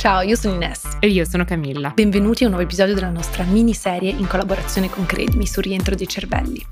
Ciao, io sono Ines. E io sono Camilla. Benvenuti a un nuovo episodio della nostra miniserie in collaborazione con Credimi sul rientro dei cervelli.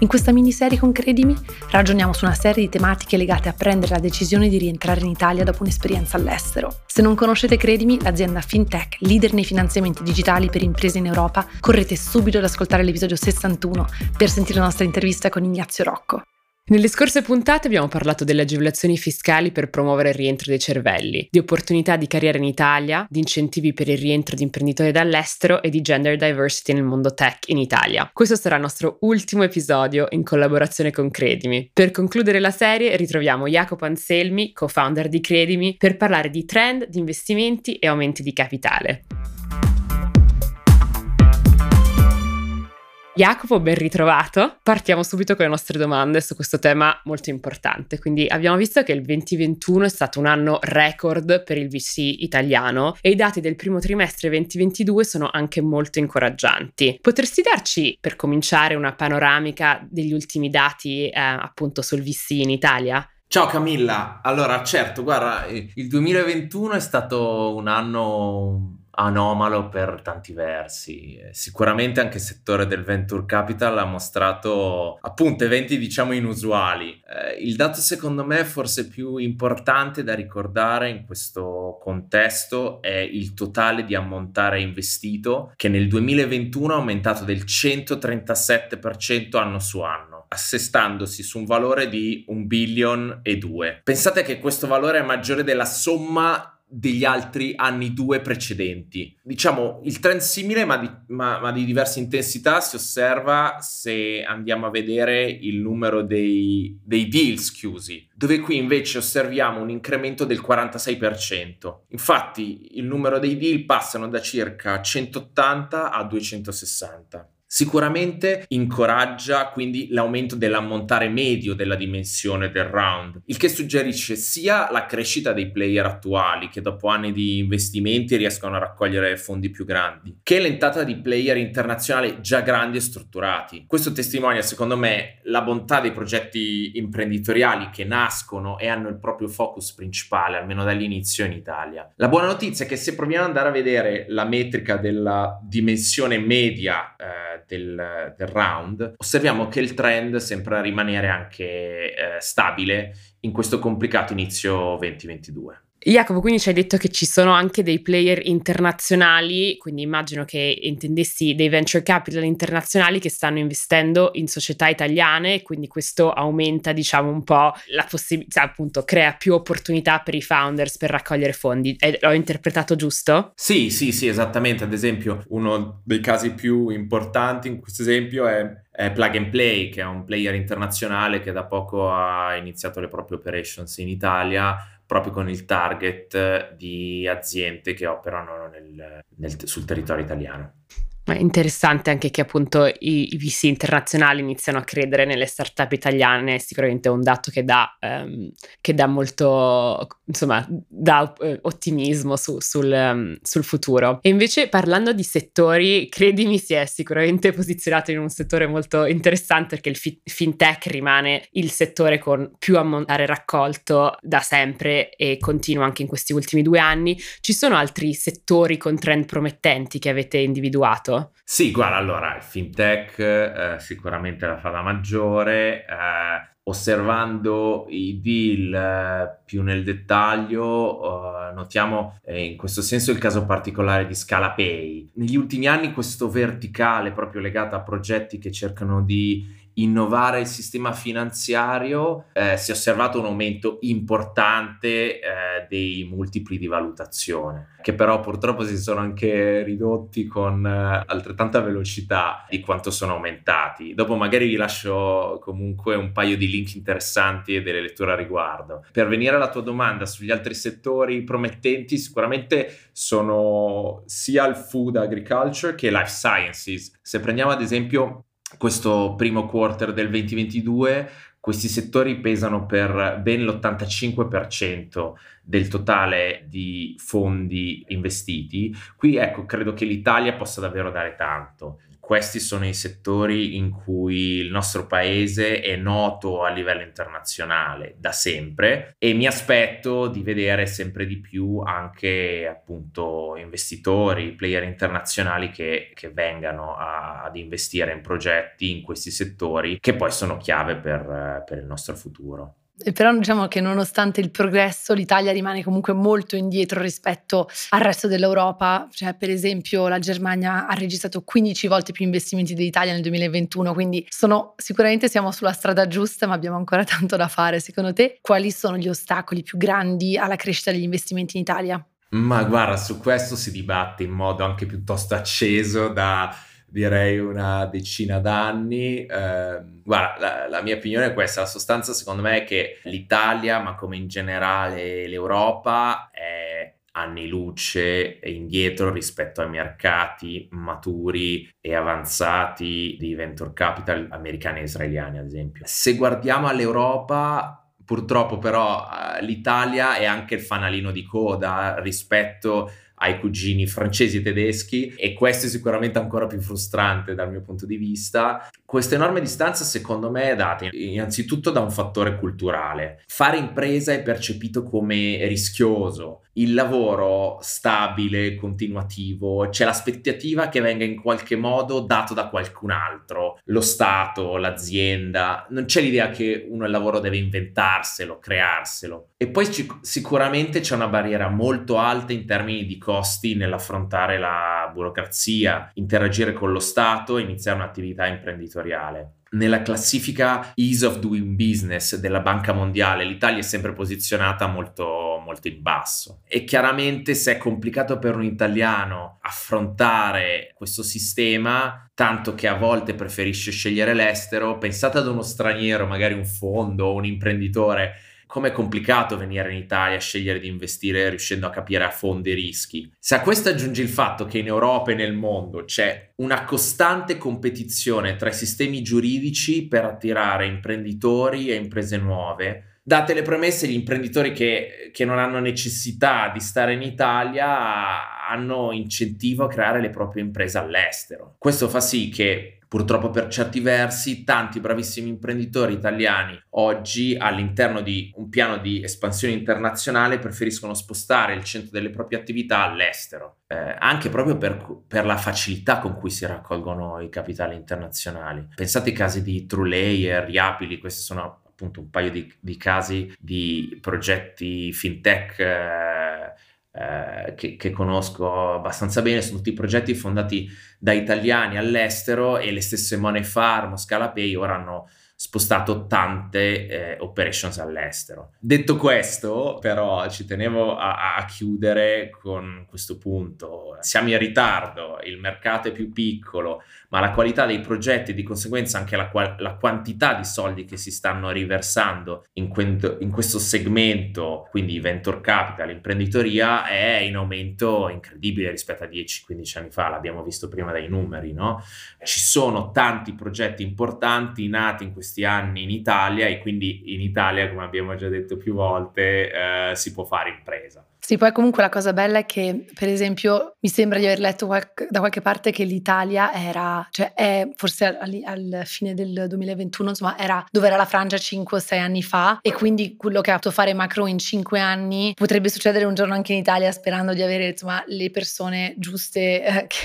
In questa miniserie con Credimi ragioniamo su una serie di tematiche legate a prendere la decisione di rientrare in Italia dopo un'esperienza all'estero. Se non conoscete Credimi, l'azienda FinTech, leader nei finanziamenti digitali per imprese in Europa, correte subito ad ascoltare l'episodio 61 per sentire la nostra intervista con Ignazio Rocco. Nelle scorse puntate abbiamo parlato delle agevolazioni fiscali per promuovere il rientro dei cervelli, di opportunità di carriera in Italia, di incentivi per il rientro di imprenditori dall'estero e di gender diversity nel mondo tech in Italia. Questo sarà il nostro ultimo episodio in collaborazione con Credimi. Per concludere la serie ritroviamo Jacopo Anselmi, co-founder di Credimi, per parlare di trend, di investimenti e aumenti di capitale. Jacopo, ben ritrovato. Partiamo subito con le nostre domande su questo tema molto importante. Quindi abbiamo visto che il 2021 è stato un anno record per il VC italiano e i dati del primo trimestre 2022 sono anche molto incoraggianti. Potresti darci, per cominciare, una panoramica degli ultimi dati eh, appunto sul VC in Italia? Ciao Camilla, allora certo, guarda, il 2021 è stato un anno anomalo per tanti versi. Sicuramente anche il settore del venture capital ha mostrato appunto eventi diciamo inusuali. Eh, il dato secondo me forse più importante da ricordare in questo contesto è il totale di ammontare investito che nel 2021 è aumentato del 137% anno su anno assestandosi su un valore di un billion e due. Pensate che questo valore è maggiore della somma degli altri anni due precedenti. Diciamo il trend simile ma di, ma, ma di, diversa intensità si osserva se andiamo a vedere il numero dei, dei deals chiusi, dove qui invece osserviamo un incremento del 46%. Infatti il numero dei deal passano da circa 180 a 260. Sicuramente incoraggia quindi l'aumento dell'ammontare medio della dimensione del round, il che suggerisce sia la crescita dei player attuali che dopo anni di investimenti riescono a raccogliere fondi più grandi, che l'entrata di player internazionali già grandi e strutturati. Questo testimonia secondo me la bontà dei progetti imprenditoriali che nascono e hanno il proprio focus principale, almeno dall'inizio in Italia. La buona notizia è che se proviamo ad andare a vedere la metrica della dimensione media eh, del, del, round, osserviamo che il trend sembra rimanere anche eh, stabile in questo complicato inizio 2022. Jacopo, quindi ci hai detto che ci sono anche dei player internazionali, quindi immagino che intendessi dei venture capital internazionali che stanno investendo in società italiane quindi questo aumenta, diciamo, un po' la possibilità, appunto, crea più opportunità per i founders per raccogliere fondi. E, l'ho interpretato giusto? Sì, sì, sì, esattamente. Ad esempio, uno dei casi più importanti in questo esempio è Plug and Play, che è un player internazionale che da poco ha iniziato le proprie operations in Italia proprio con il target di aziende che operano nel, nel, sul territorio italiano. È interessante anche che appunto i, i VC internazionali iniziano a credere nelle startup italiane, sicuramente è un dato che dà, um, che dà molto, insomma, dà uh, ottimismo su, sul, um, sul, futuro. E invece parlando di settori, credimi, si è sicuramente posizionato in un settore molto interessante perché il fi- fintech rimane il settore con più ammontare raccolto da sempre e continua anche in questi ultimi due anni. Ci sono altri settori con trend promettenti che avete individuato? Fatto? Sì, guarda, allora, il fintech eh, sicuramente la fa da maggiore. Eh, osservando i deal eh, più nel dettaglio, eh, notiamo eh, in questo senso il caso particolare di ScalaPay. Negli ultimi anni questo verticale proprio legato a progetti che cercano di innovare il sistema finanziario eh, si è osservato un aumento importante eh, dei multipli di valutazione, che però purtroppo si sono anche ridotti con eh, altrettanta velocità di quanto sono aumentati. Dopo magari vi lascio comunque un paio di link interessanti e delle letture a riguardo. Per venire alla tua domanda sugli altri settori promettenti, sicuramente sono sia il food agriculture che life sciences. Se prendiamo ad esempio questo primo quarter del 2022 questi settori pesano per ben l'85% del totale di fondi investiti. Qui ecco, credo che l'Italia possa davvero dare tanto. Questi sono i settori in cui il nostro paese è noto a livello internazionale da sempre e mi aspetto di vedere sempre di più anche appunto investitori, player internazionali che, che vengano a, ad investire in progetti in questi settori che poi sono chiave per, per il nostro futuro. Però diciamo che nonostante il progresso l'Italia rimane comunque molto indietro rispetto al resto dell'Europa, cioè per esempio la Germania ha registrato 15 volte più investimenti dell'Italia nel 2021, quindi sono, sicuramente siamo sulla strada giusta ma abbiamo ancora tanto da fare. Secondo te quali sono gli ostacoli più grandi alla crescita degli investimenti in Italia? Ma guarda, su questo si dibatte in modo anche piuttosto acceso da direi una decina d'anni. Eh, guarda, la, la, mia opinione è questa, la sostanza secondo me è che l'Italia, ma come in generale l'Europa, è anni luce indietro rispetto ai mercati maturi e avanzati di venture capital americani e israeliani, ad esempio. Se guardiamo all'Europa, Purtroppo però eh, l'Italia è anche il fanalino di coda rispetto ai cugini francesi e tedeschi e questo è sicuramente ancora più frustrante dal mio punto di vista. Questa enorme distanza secondo me è data innanzitutto da un fattore culturale. Fare impresa è percepito come rischioso, il lavoro stabile, continuativo, c'è l'aspettativa che venga in qualche modo dato da qualcun altro, lo Stato, l'azienda, non c'è l'idea che uno il lavoro deve inventarselo, crearselo. E poi ci, sicuramente c'è una barriera molto alta in termini di costi nell'affrontare la burocrazia, interagire con lo Stato e iniziare un'attività imprenditoriale. Nella classifica Ease of Doing Business della Banca Mondiale l'Italia è sempre posizionata molto, molto in basso. E chiaramente se è complicato per un italiano affrontare questo sistema tanto che a volte preferisce scegliere l'estero pensate ad uno straniero magari un fondo o un imprenditore com'è complicato venire in Italia scegliere di investire riuscendo a capire a fondo i rischi. Se a questo aggiungi il fatto che in Europa e nel mondo c'è una costante competizione tra i sistemi giuridici per attirare imprenditori e imprese nuove, date le premesse, gli imprenditori che, che, non hanno necessità di stare in Italia hanno incentivo a creare le proprie imprese all'estero. Questo fa sì che Purtroppo per certi versi tanti bravissimi imprenditori italiani oggi all'interno di un piano di espansione internazionale preferiscono spostare il centro delle proprie attività all'estero, eh, anche proprio per, per, la facilità con cui si raccolgono i capitali internazionali. Pensate ai casi di TrueLayer, Yapili, questi sono appunto un paio di, di casi di progetti fintech. Eh, eh, che, che, conosco abbastanza bene, sono tutti progetti fondati da italiani all'estero e le stesse Money Farm, Scalapay ora hanno spostato tante eh, operations all'estero. Detto questo, però, ci tenevo a, a, chiudere con questo punto. Siamo in ritardo, il mercato è più piccolo, ma la qualità dei progetti e di conseguenza anche la, la quantità di soldi che si stanno riversando in, que- in questo segmento, quindi venture capital, imprenditoria, è in aumento incredibile rispetto a 10-15 anni fa, l'abbiamo visto prima dai numeri, no? Ci sono tanti progetti importanti nati in questi questi anni in Italia e quindi in Italia, come abbiamo già detto più volte, eh, si può fare impresa. Sì, poi comunque la cosa bella è che, per esempio, mi sembra di aver letto qualche, da qualche parte che l'Italia era, cioè è forse al, al, fine del 2021, insomma, era dove era la Francia 5 o 6 anni fa e quindi quello che ha fatto fare Macron in 5 anni potrebbe succedere un giorno anche in Italia sperando di avere, insomma, le persone giuste eh, che,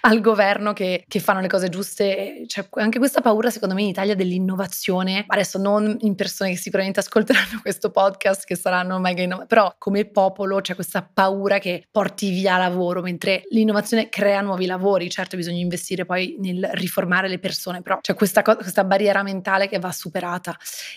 al governo che, che, fanno le cose giuste. Cioè, anche questa paura, secondo me, in Italia dell'innovazione, adesso non in persone che sicuramente ascolteranno questo podcast, che saranno mega innovative, però come popolo c'è questa paura che porti via lavoro, mentre l'innovazione crea nuovi lavori, certo bisogna investire poi nel riformare le persone, però c'è questa, co- questa barriera mentale che va superata.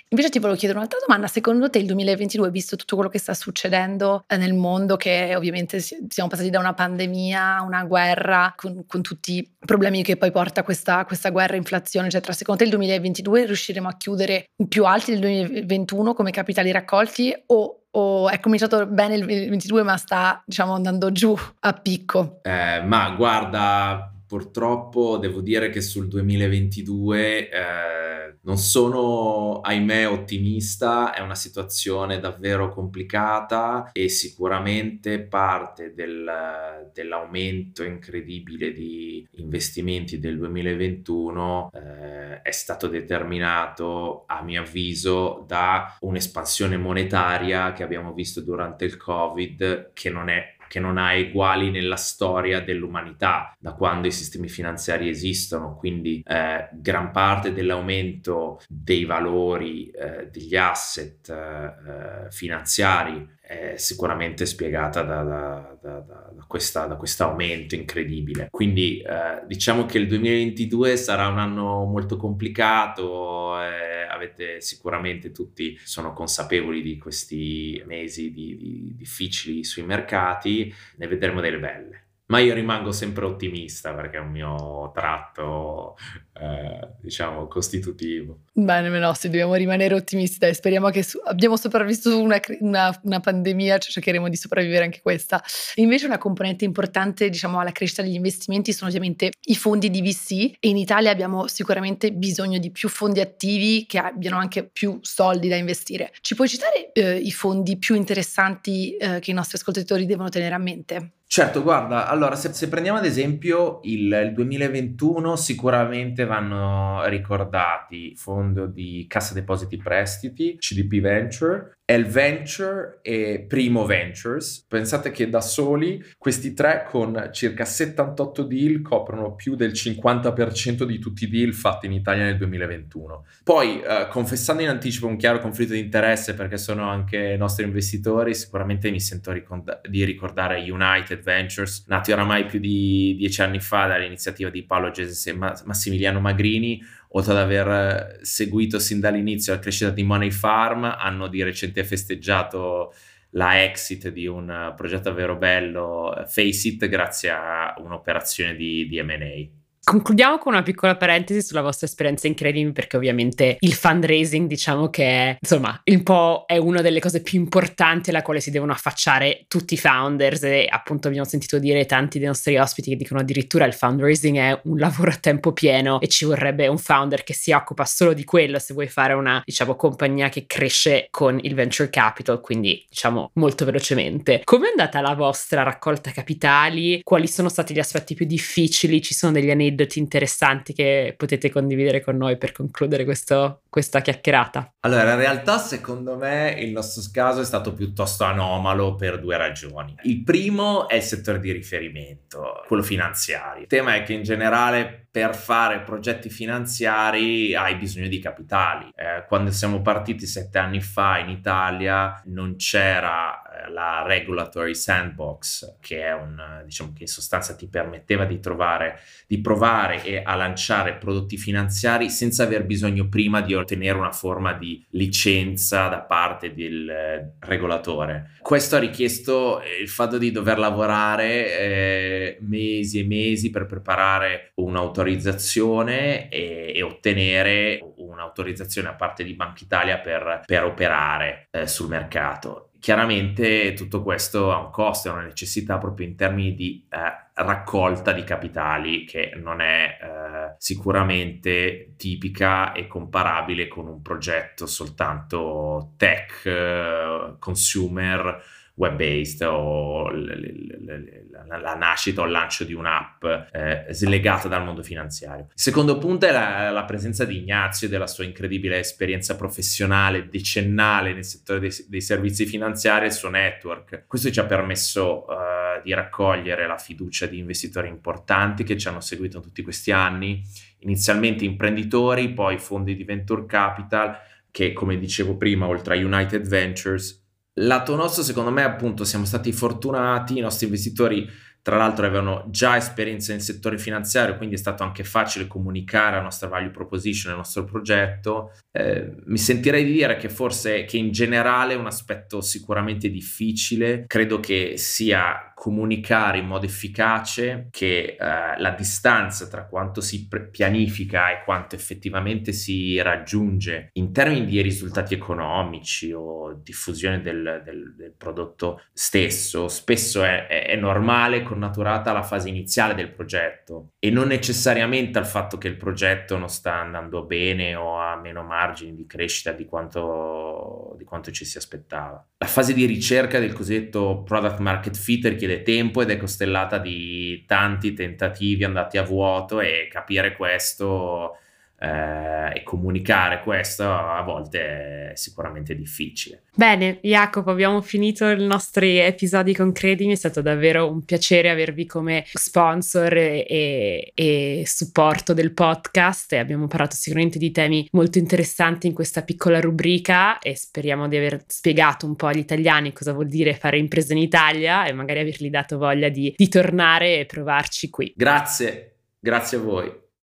Invece ti volevo chiedere un'altra domanda, secondo te il 2022, visto tutto quello che sta succedendo eh, nel mondo, che ovviamente siamo passati da una pandemia una guerra, con, con tutti i problemi che poi porta questa, questa guerra, inflazione, eccetera, secondo te il 2022 riusciremo a chiudere più alti del 2021 come capitali raccolti o o è cominciato bene il 22 ma sta diciamo andando giù a picco? Eh, ma guarda, purtroppo devo dire che sul 2022 eh, non sono, ahimè, ottimista, è una situazione davvero complicata e sicuramente parte del, dell'aumento incredibile di investimenti del 2021 eh, è stato determinato, a mio avviso, da un'espansione monetaria che abbiamo visto durante il Covid che non è che non ha eguali nella storia dell'umanità da quando i sistemi finanziari esistono, quindi eh, gran parte dell'aumento dei valori eh, degli asset eh, finanziari è sicuramente spiegata da, da, da, da questo aumento incredibile. Quindi eh, diciamo che il 2022 sarà un anno molto complicato, eh, avete sicuramente tutti sono consapevoli di questi mesi di, di difficili sui mercati, ne vedremo delle belle ma io rimango sempre ottimista perché è un mio tratto, eh, diciamo, costitutivo. Bene, Menossi, dobbiamo rimanere ottimisti e speriamo che su- abbiamo sopravvissuto una, una, una, pandemia, cioè cercheremo di sopravvivere anche questa. Invece una componente importante, diciamo, alla crescita degli investimenti sono ovviamente i fondi di VC e in Italia abbiamo sicuramente bisogno di più fondi attivi che abbiano anche più soldi da investire. Ci puoi citare eh, i fondi più interessanti eh, che i nostri ascoltatori devono tenere a mente? Certo, guarda, allora se, se prendiamo ad esempio il, il, 2021 sicuramente vanno ricordati. Fondo di Cassa Depositi Prestiti, CDP Venture, El Venture e Primo Ventures. Pensate che da soli questi tre con circa 78 deal coprono più del 50% di tutti i deal fatti in Italia nel 2021. Poi, eh, confessando in anticipo un chiaro conflitto di interesse perché sono anche nostri investitori, sicuramente mi sento ricorda- di ricordare United Ventures, nati oramai più di dieci anni fa dall'iniziativa di Paolo Gesese e Massimiliano Magrini, oltre ad aver seguito sin dall'inizio la crescita di Money Farm, hanno di recente festeggiato la exit di un progetto davvero bello, Faceit, grazie a un'operazione di, di M&A. Concludiamo con una piccola parentesi sulla vostra esperienza in Credimi perché ovviamente il fundraising diciamo che è, insomma un po' è una delle cose più importanti alla quale si devono affacciare tutti i founders e appunto abbiamo sentito dire tanti dei nostri ospiti che dicono addirittura il fundraising è un lavoro a tempo pieno e ci vorrebbe un founder che si occupa solo di quello se vuoi fare una diciamo compagnia che cresce con il venture capital quindi diciamo molto velocemente. Come è andata la vostra raccolta capitali? Quali sono stati gli aspetti più difficili? Ci sono degli aneddoti aneddoti interessanti che potete condividere con noi per concludere questo, questa chiacchierata? Allora, in realtà secondo me il nostro caso è stato piuttosto anomalo per due ragioni. Il primo è il settore di riferimento, quello finanziario. Il tema è che in generale per fare progetti finanziari hai bisogno di capitali. Eh, quando siamo partiti sette anni fa in Italia non c'era la Regulatory Sandbox, che è un, diciamo che in sostanza ti permetteva di trovare, di provare e a lanciare prodotti finanziari senza aver bisogno prima di ottenere una forma di licenza da parte del eh, regolatore. Questo ha richiesto il fatto di dover lavorare eh, mesi e mesi per preparare un'autorizzazione e, e ottenere un'autorizzazione a parte di Banca Italia per, per operare eh, sul mercato. Chiaramente tutto questo ha un costo, è una necessità proprio in termini di eh, raccolta di capitali che non è eh, sicuramente tipica e comparabile con un progetto soltanto tech, eh, consumer web-based o la, nascita o il lancio di un'app eh, slegata dal mondo finanziario. Il secondo punto è la, la, presenza di Ignazio e della sua incredibile esperienza professionale decennale nel settore dei, dei servizi finanziari e il suo network. Questo ci ha permesso uh, di raccogliere la fiducia di investitori importanti che ci hanno seguito in tutti questi anni, inizialmente imprenditori, poi fondi di venture capital che come dicevo prima, oltre a United Ventures, Lato nostro, secondo me, appunto, siamo stati fortunati, i nostri investitori tra l'altro avevano già esperienza nel settore finanziario, quindi è stato anche facile comunicare la nostra value proposition, il nostro progetto. Eh, mi sentirei di dire che forse che in generale è un aspetto sicuramente difficile, credo che sia comunicare in modo efficace che eh, la distanza tra quanto si pre- pianifica e quanto effettivamente si raggiunge in termini di risultati economici o diffusione del, del, del prodotto stesso spesso è, è, è normale connaturata alla fase iniziale del progetto e non necessariamente al fatto che il progetto non sta andando bene o ha meno margini di crescita di quanto, di quanto ci si aspettava. La fase di ricerca del cosiddetto product market fit richiede tempo ed è costellata di tanti tentativi andati a vuoto e capire questo eh, e comunicare questo a volte è sicuramente difficile. Bene, Jacopo, abbiamo finito i nostri episodi con Credimi, è stato davvero un piacere avervi come sponsor e, e, supporto del podcast e abbiamo parlato sicuramente di temi molto interessanti in questa piccola rubrica e speriamo di aver spiegato un po' agli italiani cosa vuol dire fare impresa in Italia e magari avergli dato voglia di, di tornare e provarci qui. Grazie, grazie a voi.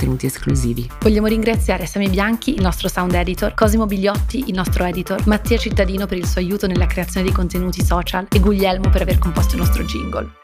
contenuti esclusivi. Vogliamo ringraziare Sami Bianchi, il nostro sound editor, Cosimo Bigliotti, il nostro editor, Mattia Cittadino per il suo aiuto nella creazione dei contenuti social e Guglielmo per aver composto il nostro jingle.